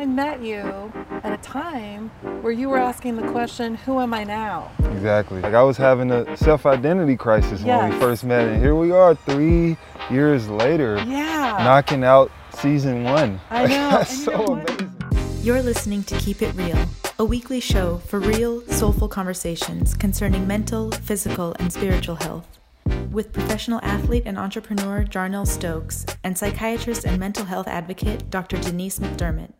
I met you at a time where you were asking the question, Who am I now? Exactly. Like I was having a self identity crisis when we first met, and here we are three years later, Yeah. knocking out season one. I know, That's so know amazing. You're listening to Keep It Real, a weekly show for real, soulful conversations concerning mental, physical, and spiritual health. With professional athlete and entrepreneur Jarnell Stokes and psychiatrist and mental health advocate Dr. Denise McDermott.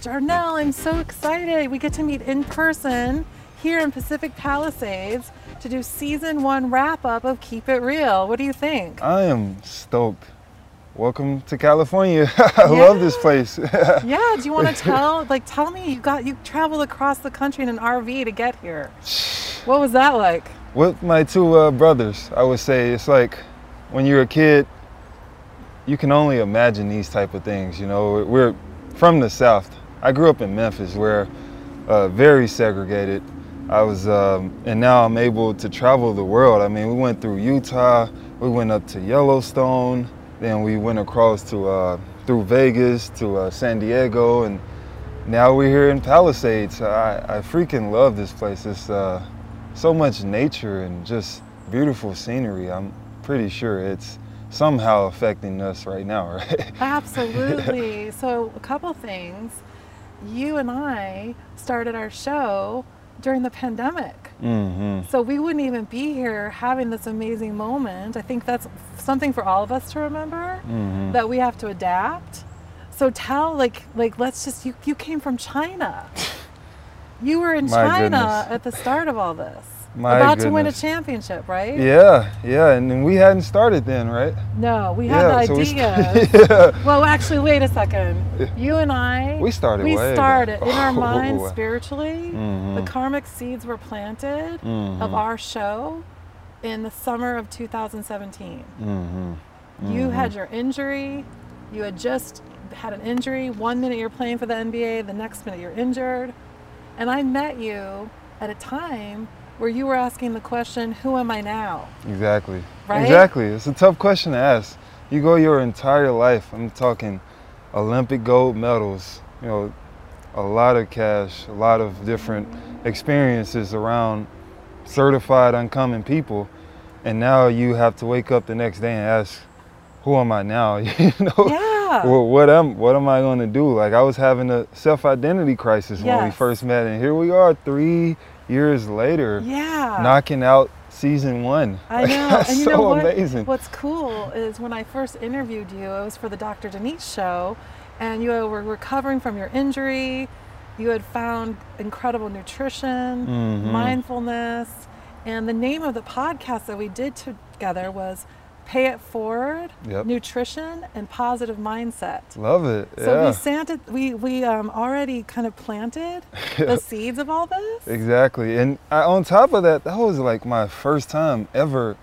Jarnell, I'm so excited. We get to meet in person here in Pacific Palisades to do season one wrap up of Keep It Real. What do you think? I am stoked. Welcome to California. I love this place. Yeah, do you want to tell like tell me you got you traveled across the country in an RV to get here. What was that like? With my two uh, brothers, I would say it's like when you're a kid, you can only imagine these type of things. You know, we're from the South. I grew up in Memphis, where uh, very segregated. I was, um, and now I'm able to travel the world. I mean, we went through Utah, we went up to Yellowstone, then we went across to uh, through Vegas to uh, San Diego, and now we're here in Palisades. I, I freaking love this place. It's uh, so much nature and just beautiful scenery. I'm pretty sure it's somehow affecting us right now, right? Absolutely. so a couple things. You and I started our show during the pandemic. mm-hmm. So we wouldn't even be here having this amazing moment. I think that's something for all of us to remember Mhm. that we have to adapt. So tell like like let's just you you came from China. You were in My China goodness. at the start of all this. My about to win a championship, right? Yeah, yeah, and, then we hadn't started then, right? No, we had yeah, the so we idea. yeah. well, actually, wait a second. You and I, We started We way back. started in our Oh. minds spiritually. The Mhm. karmic seeds were planted of Mhm. our show in the summer of 2017. Mm-hmm. You had your injury. You had just had an injury. One minute you're playing for the NBA, the next minute you're injured. And I met you at a time where you were asking the question, Who am I now? Exactly. Right? Exactly. It's a tough question to ask. You go your entire life. I'm talking Olympic gold medals. You know, a lot of cash, a lot of different experiences around certified uncommon people, and now you have to wake up the next day and ask, "Who am I now?" you know. Yeah. Well, what am what am I going to do? Like I was having a self-identity crisis when we first met, and here we are, three years later, yeah. knocking out season one. I Like, know. That's and you so know what? amazing. What's cool is when I first interviewed you, it was for the Dr. Denise show, and you were recovering from your injury. You had found incredible nutrition, Mhm. mindfulness, and the name of the podcast that we did together was Pay It Forward Yep. Nutrition and Positive Mindset. Love it. So yeah. we planted, we we um, already kind of planted the seeds of all this. Exactly. And I, on top of that, that was like my first time ever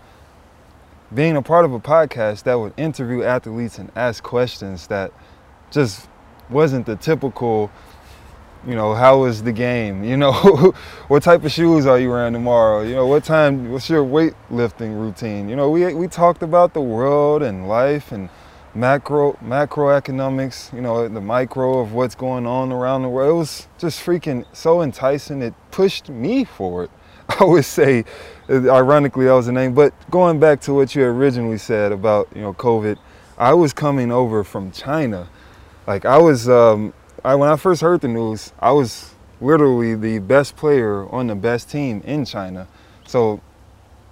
being a part of a podcast that would interview athletes and ask questions that just wasn't the typical, you know, how was the game? You know, what type of shoes are you wearing tomorrow? You know, what time, what's your weightlifting routine? You know, we, we talked about the world and life and macro macroeconomics, you know, the micro of what's going on around the world. It was just freaking so enticing. It pushed me forward. I would say, ironically, that was the name. But going back to what you originally said about you know COVID, I was coming over from China. Like I was, um, I when I first heard the news, I was literally the best player on the best team in China. So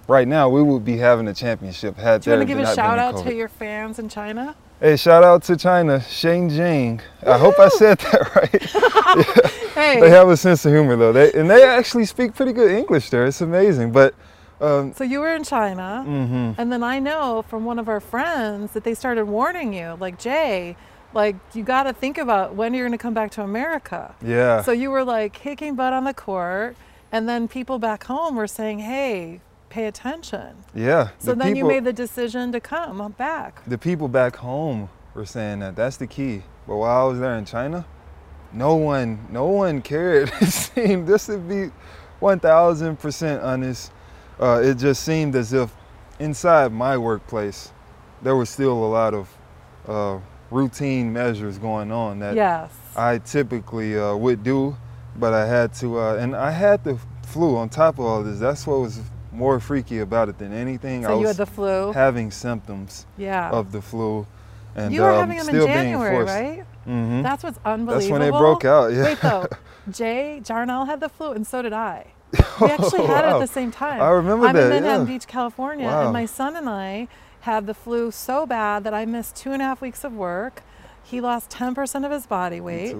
right now we would be having a championship had Do you want to give a shout out to your fans in China? Hey, shout out to China, Shenzhen. I hope I said that right. Hey, They have a sense of humor though. They and they actually speak pretty good English there. It's amazing. But um, so you were in China. mhm. And then I know from one of our friends that they started warning you, like Jay, like you got to think about when you're going to come back to America. yeah, So you were like kicking butt on the court, and then people back home were saying, "Hey, pay attention." yeah. So the then you made the decision to come back. the people back home were saying that that's the key. But while I was there in China, no one, no one cared. It seemed just to be 1,000% honest. Uh, it just seemed as if inside my workplace, there was still a lot of uh, routine measures going on that Yes. I typically uh, would do, but I had to, uh, and I had the flu on top of all this. That's what was more freaky about it than anything. I so you was had the flu. having symptoms yeah. of the flu, and you were um, having them in still January, being forced. right? hmm That's what's unbelievable. That's when it broke out. Yeah. Wait though, Jay Jarnell had the flu, and so did I. We actually had it at the same time. I remember I'm that, in Manhattan yeah. Beach, California, Wow. and my son and I had the flu so bad that I missed two and a half weeks of work. He lost 10% of his body weight.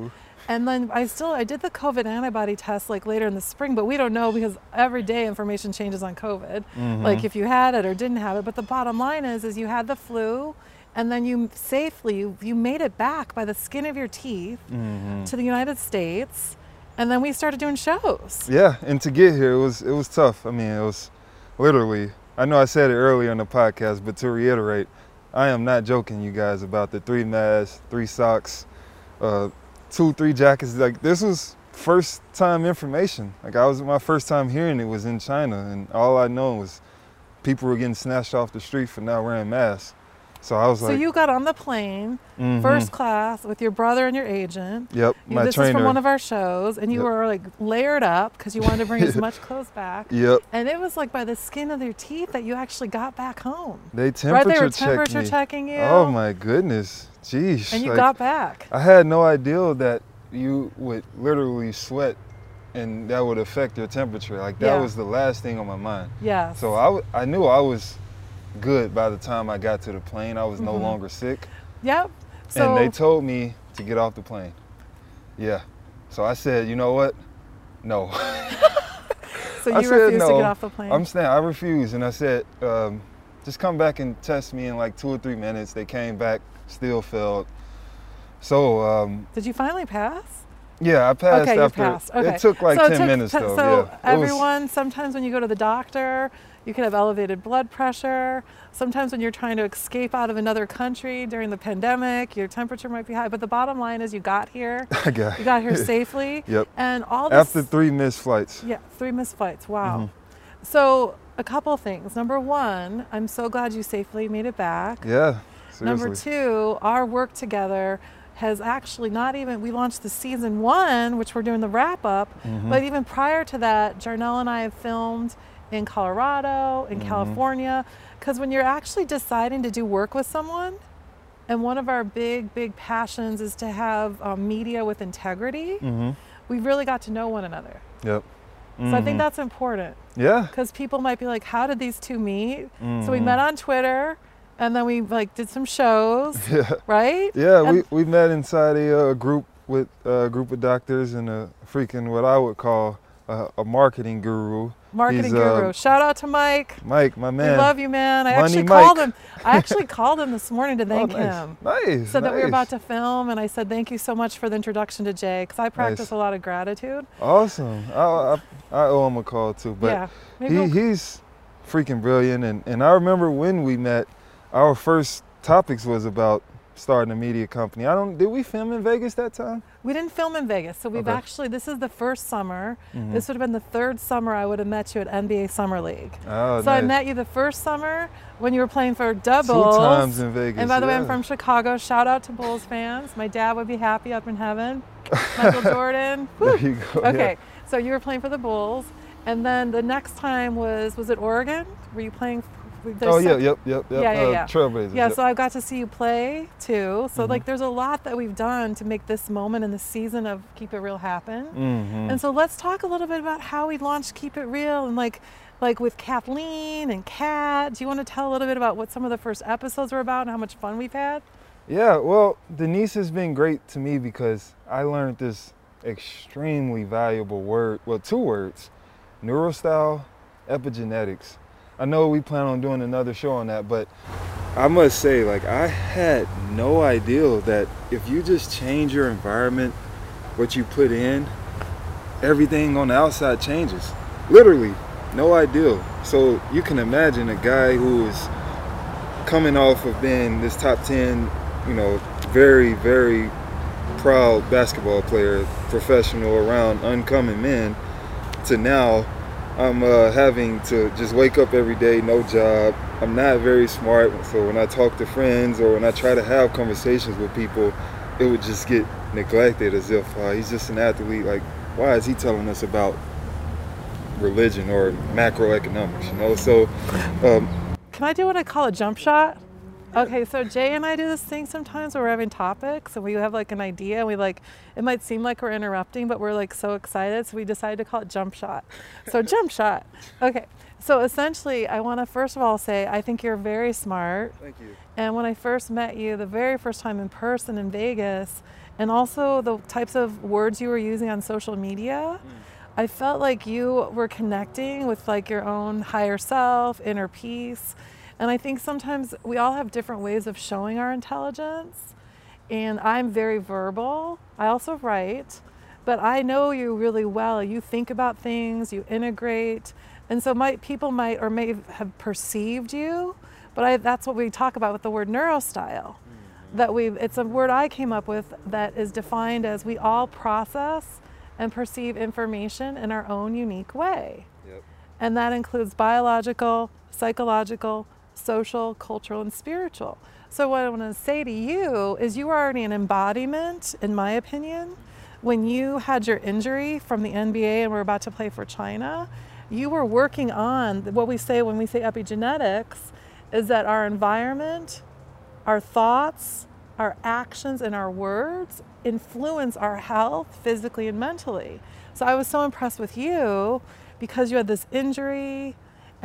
And then I still I did the COVID antibody test like later in the spring, but we don't know because every day information changes on COVID. Mm-hmm. Like if you had it or didn't have it. But the bottom line is is you had the flu and then you safely you, you made it back by the skin of your teeth Mm-hmm. to the United States. And then we started doing shows. Yeah, and to get here, it was it was tough. I mean, it was literally. I know I said it earlier in the podcast, but to reiterate, I am not joking, you guys, about the three masks, three socks, uh, two, three jackets. Like this was first time information. Like I was my first time hearing it was in China, and all I know was people were getting snatched off the street for not wearing masks. So I was like. So you got on the plane, mhm. first class, with your brother and your agent. Yep, You- my this trainer. is from one of our shows, and you Yep. were like layered up because you wanted to bring as much clothes back. Yep, And it was like by the skin of your teeth that you actually got back home. they right, temperature they were temperature checking you. Oh my goodness, jeez. And you like, got back. I had no idea that you would literally sweat and that would affect your temperature. Like that Yeah. was the last thing on my mind. Yeah. So I, w- I knew I was good by the time I got to the plane. I was no Mhm. longer sick. Yep. So and they told me to get off the plane. Yeah. So I said, you know what? No. so I you said refused to get off the plane. I'm staying. I refused. And I said, um, just come back and test me in like two or three minutes. They came back, still failed. So um, Did you finally pass? yeah, I passed okay, you passed. Okay. It took like so it 10 took minutes te- though. So yeah. It was- everyone, sometimes when you go to the doctor, you can have elevated blood pressure. Sometimes when you're trying to escape out of another country during the pandemic, your temperature might be high. But the bottom line is you got here. I got, You got here safely. Yep. And all this After three missed flights. Yeah, three missed flights. Wow. Mhm. So a couple things. Number one, I'm so glad you safely made it back. Yeah. Seriously. Number two, our work together has actually not even we launched the season one, which we're doing the wrap up, Mhm. but even prior to that, Jarnell and I have filmed in Colorado, in Mhm. California, because when you're actually deciding to do work with someone, and one of our big, big passions is to have um, media with integrity, hmm we really got to know one another. Yep. So I think Mhm. that's important Yeah. because people might be like, "How did these two meet?" So we met on Twitter, and then we like did some shows, Yeah. right? Yeah, we, And- we met inside a uh, group with uh, a group of doctors and a freaking what I would call a, a marketing guru. Marketing He's, uh, guru. Shout out to Mike. Mike, my man. We love you, man. I Money actually Mike. called him. I actually called him this morning to Oh, thank nice. him. Nice. Said that we were about to film, and I said thank you so much for the introduction to Jay because I practice Nice. a lot of gratitude. Awesome. I, I, I owe him a call too, but yeah, he, he's freaking brilliant. And, and I remember when we met, our first topics was about starting a media company. I don't. Did we film in Vegas that time? we didn't film in Vegas, so we've Okay. actually this is the first summer. Mhm. This would have been the third summer I would have met you at NBA Summer League. Oh, so I met you the first summer when you were playing for two doubles. times in Vegas. And by the way, I'm from Chicago. Shout out to Bulls fans. My dad would be happy up in heaven. Michael Jordan. Woo. There you go. yeah. Okay, so you were playing for the Bulls, and then the next time was was it Oregon? Were you playing? Oh yeah, yep, yep, yep. Yeah, yeah, uh, yeah. Trailblazers. Yeah, yep. so I got to see you play too. So Mhm. like, there's a lot that we've done to make this moment in the season of Keep It Real happen. Mhm. And so let's talk a little bit about how we launched Keep It Real and like like with Kathleen and Kat. Do you want to tell a little bit about what some of the first episodes were about and how much fun we've had? Yeah, well, Denise has been great to me because I learned this extremely valuable word, well, two words neurostyle, epigenetics. I know we plan on doing another show on that, but I must say, like, I had no idea that if you just change your environment, what you put in, everything on the outside changes. Literally, no idea. So you can imagine a guy who is coming off of being this top 10, you know, very, very proud basketball player, professional around uncommon men, to now I'm uh, having to just wake up every day, no job. I'm not very smart, so when I talk to friends or when I try to have conversations with people, it would just get neglected as if uh, he's just an athlete. Like, why is he telling us about religion or macroeconomics? You know, so. Um, Can I do what I call a jump shot? Okay, so Jay and I do this thing sometimes where we're having topics and we have like an idea and we like it might seem like we're interrupting, but we're like so excited, so we decided to call it jump shot. So jump shot. Okay. So essentially I wanna first of all say I think you're very smart. Thank you. And when I first met you the very first time in person in Vegas, and also the types of words you were using on social media, hmm. I felt like you were connecting with like your own higher self, inner peace. And I think sometimes we all have different ways of showing our intelligence. And I'm very verbal. I also write, but I know you really well. You think about things, you integrate. And so might people might or may have perceived you, but I, that's what we talk about with the word neurostyle. Mm-hmm. That we it's a word I came up with that is defined as we all process and perceive information in our own unique way. Yep. And that includes biological, psychological, social, cultural, and spiritual. So, what I want to say to you is you are already an embodiment, in my opinion. When you had your injury from the NBA and were about to play for China, you were working on what we say when we say epigenetics is that our environment, our thoughts, our actions, and our words influence our health physically and mentally. So I was so impressed with you because you had this injury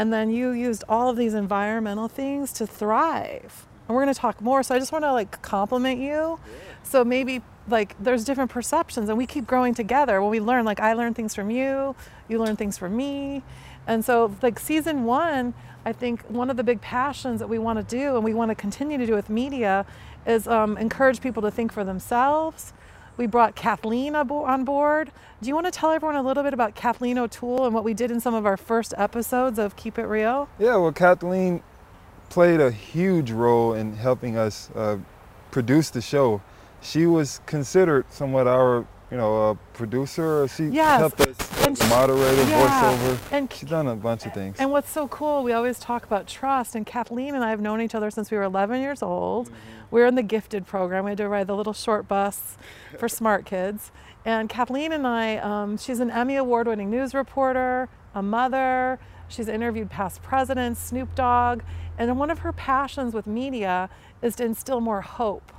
and then you used all of these environmental things to thrive. And we're going to talk more. So I just want to like compliment you. So maybe like there's different perceptions and we keep growing together. When we learn, like I learn things from you, you learn things from me. And so like season one, I think one of the big passions that we want to do and we want to continue to do with media is um, encourage people to think for themselves. We brought Kathleen abo- on board. Do you want to tell everyone a little bit about Kathleen O'Toole and what we did in some of our first episodes of Keep It Real? Yeah, well, Kathleen played a huge role in helping us uh, produce the show. She was considered somewhat our, you know, uh, producer. She Yes, helped us and she- moderator, yeah, voiceover. and She's done a bunch of things. And what's so cool, we always talk about trust, and Kathleen and I have known each other since we were 11 years old. We're in the gifted program. We had to ride the little short bus for smart kids. And Kathleen and I, um, she's an Emmy Award winning news reporter, a mother. She's interviewed past presidents, Snoop Dogg. And one of her passions with media is to instill more hope.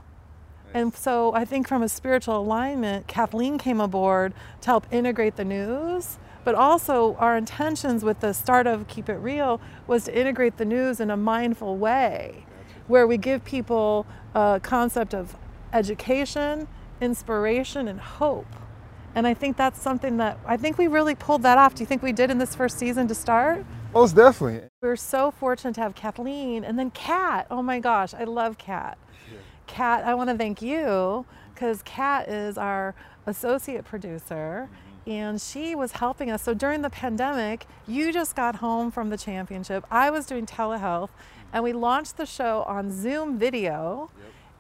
And so I think from a spiritual alignment, Kathleen came aboard to help integrate the news. But also, our intentions with the start of Keep It Real was to integrate the news in a mindful way, where we give people a concept of education, inspiration, and hope. And I think that's something that I think we really pulled that off. Do you think we did in this first season to start? Most definitely. We were so fortunate to have Kathleen and then Kat. Oh my gosh, I love Kat. Kat, I want to thank you because Kat is our associate producer mm-hmm. and she was helping us. So during the pandemic, you just got home from the championship. I was doing telehealth mm-hmm. and we launched the show on Zoom video.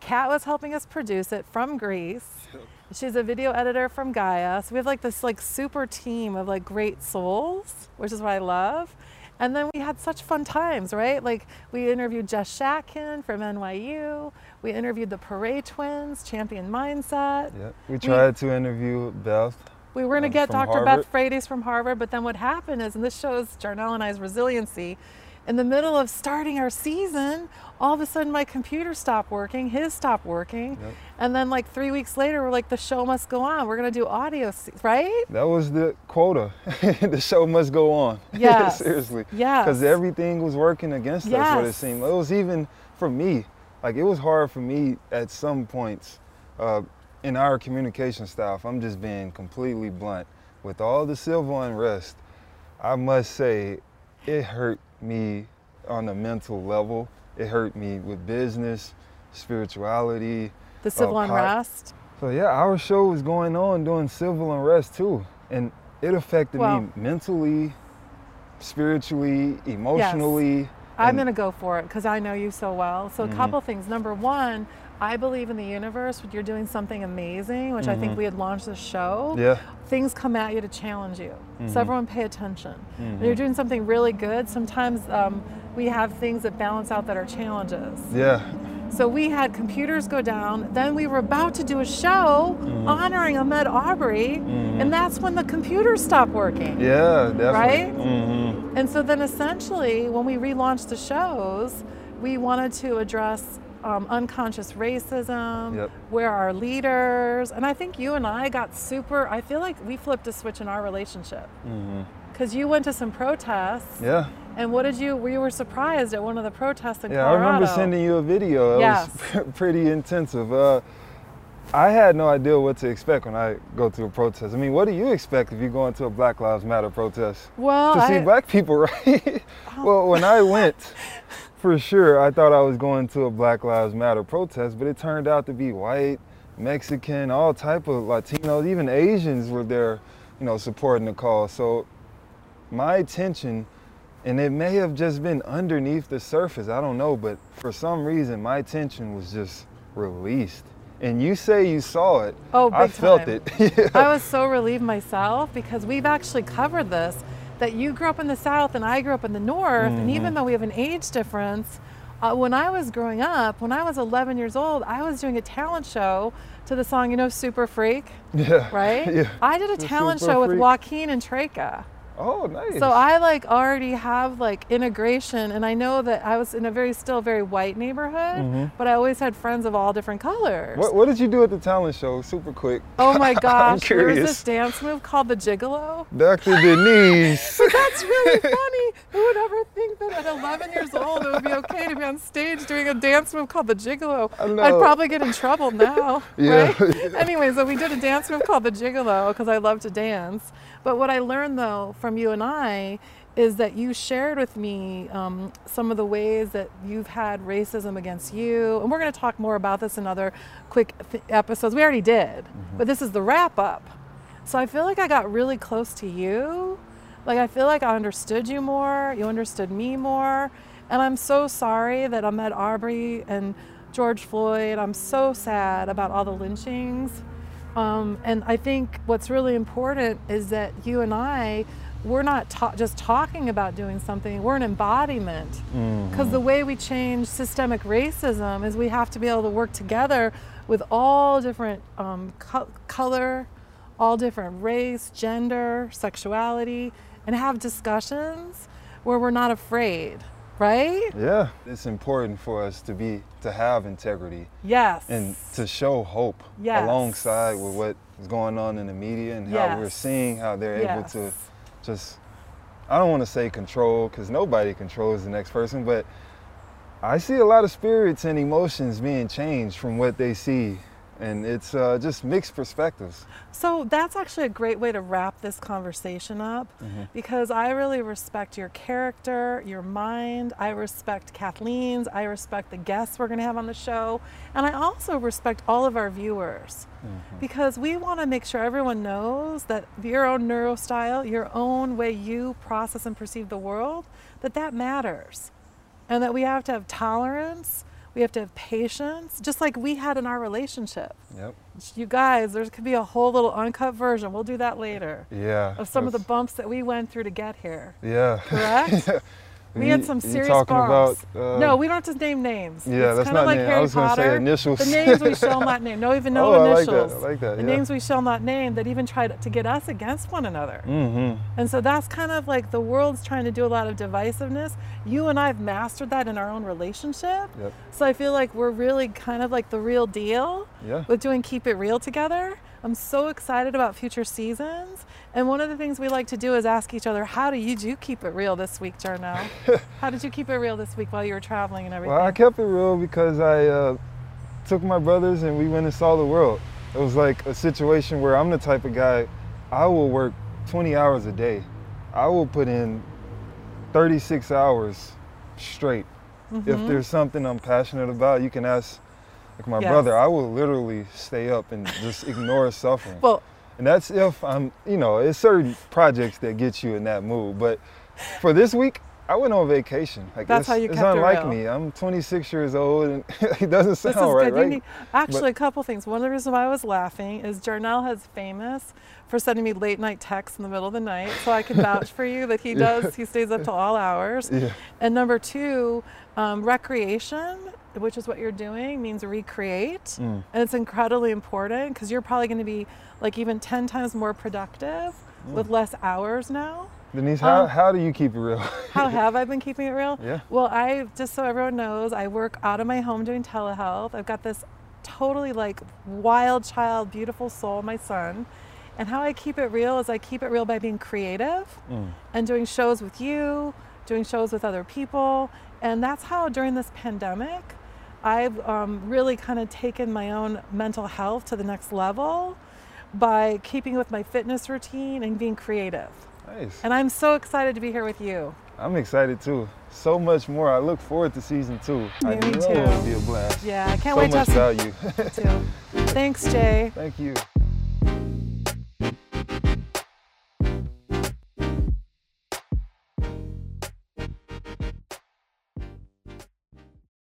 Kat was helping us produce it from Greece. She's a video editor from Gaia. So we have like this like super team of like great souls, which is what I love. And then we had such fun times, right? Like we interviewed Jess Shatkin from NYU. We interviewed the Parade twins, Champion Mindset. Yeah. We tried to interview Beth. We were going Um, to get from Dr. Beth Harvard. Frates from Harvard, but then what happened is, and this shows Jarnell and I's resiliency, in the middle of starting our season, all of a sudden my computer stopped working, his stopped working, Yep. and then like three weeks later, we're like, the show must go on. We're going to do audio, right? That was the quota. the show must go on. Yeah. Seriously. Yes. Because everything was working against us, what it seemed. It was even for me. Like, it was hard for me at some points uh, in our communication style. If I'm just being completely blunt. With all the civil unrest, I must say it hurt me on a mental level. It hurt me with business, spirituality, The civil pop- unrest. so yeah, our show was going on doing civil unrest too, and it affected Well- me mentally, spiritually, emotionally. I'm going to go for it because I know you so well. So, a mm-hmm. couple things. Number one, I believe in the universe when you're doing something amazing, which I think mm-hmm. we had launched the show. Yeah. Things come at you to challenge you. So mm-hmm. everyone pay attention. When you're doing something really good, sometimes um, we have things that balance out that are challenges. Yeah. So we had computers go down. Then we were about to do a show honoring Ahmaud Arbery, and that's when the computers stopped working. Yeah, definitely. Right? hmm And so then essentially, when we relaunched the shows, we wanted to address um, unconscious racism, Yep. where our leaders, and I think you and I got super, I feel like we flipped a switch in our relationship. Because you went to some protests, Mm-hmm. Yeah. And what did you, we were surprised at one of the protests in Yeah, I remember sending you a video. It Yes. was pretty intensive. Uh, I had no idea what to expect when I go to a protest. I mean, what do you expect if you go into a Black Lives Matter protest? Well, to see I- Oh. black people, right? well, when I went, for sure, I thought I was going to a Black Lives Matter protest, but it turned out to be white, Mexican, all type of Latinos, even Asians were there, you know, supporting the cause. So my attention, and it may have just been underneath the surface, I don't know, but for some reason, my tension was just released. And you say you saw it. Oh, I felt time. it. Yeah. I was so relieved myself because we've actually covered this that you grew up in the South and I grew up in the North. And Mm-hmm. even though we have an age difference, uh, when I was growing up, when I was 11 years old, I was doing a talent show to the song, you know, Super Freak, yeah. right? Yeah. I did a The talent Super show with Joaquin and Treka. Oh, nice. So I like already have like integration, and I know that I was in a very still very white neighborhood, mm-hmm. but I always had friends of all different colors. What, what did you do at the talent show? Super quick. Oh my I'm gosh, there was this dance move called the Gigolo. Dr. Denise. That's really funny. Who would ever think that at 11 years old it would be okay to be on stage doing a dance move called the Gigolo? I know. I'd probably get in trouble now. Yeah. Right? Anyway, so we did a dance move called the Gigolo because I love to dance. But what I learned though from you and I is that you shared with me um, some of the ways that you've had racism against you. And we're going to talk more about this in other quick th- episodes. We already did, but this is the wrap up. So I feel like I got really close to you. Like I feel like I understood you more, you understood me more. And I'm so sorry that Ahmaud Arbery and George Floyd, I'm so sad about all the lynchings. Um, and I think what's really important is that you and I, we're not ta- just talking about doing something, we're an embodiment. Because the way we change systemic racism is we have to be able to work together with all different um, co- color, all different race, gender, sexuality, and have discussions where we're not afraid, right? Yeah. It's important for us to be to have integrity Yes. and to show hope Yes. alongside with what is going on in the media and how we're seeing how they're able to just I don't want to say control because nobody controls the next person, but I see a lot of spirits and emotions being changed from what they see, and it's uh, just mixed perspectives. So that's actually a great way to wrap this conversation up Mm-hmm. because I really respect your character, your mind. I respect Kathleen's. I respect the guests we're going to have on the show. And I also respect all of our viewers Mm-hmm. because we want to make sure everyone knows that your own neurostyle, your own way you process and perceive the world, that that matters. And that we have to have tolerance, we have to have patience, just like we had in our relationship. Yep. You guys, there could be a whole little uncut version. We'll do that later Yeah. of some of the bumps that we went through to get here. Yeah. Correct? We had some serious talking bumps. about, uh, no, we don't have to name names. Yeah, it's that's kind of not like name- I Harry was gonna say Potter. initials. The names we shall not name. No, even no Oh, I like that. initials. I like that, The yeah. names we shall not name that even tried to get us against one another. Mm-hmm. And so that's kind of like the world's trying to do a lot of divisiveness. You and I have mastered that in our own relationship. Yep. So I feel like we're really kind of like the real deal Yeah. with doing Keep It Real together. I'm so excited about future seasons. And one of the things we like to do is ask each other, how do you do keep it real this week, Jarnell? how did you keep it real this week while you were traveling and everything? Well, I kept it real because I uh, took my brothers and we went and saw the world. It was like a situation where I'm the type of guy, I will work 20 hours a day. I will put in 36 hours straight. Mm-hmm. If there's something I'm passionate about, you can ask like my Yes. brother, I will literally stay up and just ignore suffering. well, And that's if I'm, you know, it's certain projects that get you in that mood. But for this week, I went on vacation. Like That's it's, how you it's kept it unlike real. me. I'm 26 years old, and it doesn't sound This is right, good. Right? need- actually, a couple things. One of the reasons why I was laughing is Jarnell has famous for sending me late night texts in the middle of the night, so I can vouch for you that he does. He stays up till all hours. Yeah. And number two, um, recreation, which is what you're doing, means recreate, Mm. and it's incredibly important because you're probably going to be like even ten times more productive with less hours now. Denise, how, Um, how do you keep it real? How have I been keeping it real? Yeah. Well, I just so everyone knows, I work out of my home doing telehealth. I've got this totally like wild child, beautiful soul, my son. And how I keep it real is I keep it real by being creative Mm. and doing shows with you, doing shows with other people. And that's how during this pandemic, I've um, really kind of taken my own mental health to the next level by keeping with my fitness routine and being creative. Nice. And I'm so excited to be here with you. I'm excited too. So much more. I look forward to season two. I Me know too. it'll be a blast. Yeah, I can't so wait to have some value. too. Thanks, Jay. Thank you.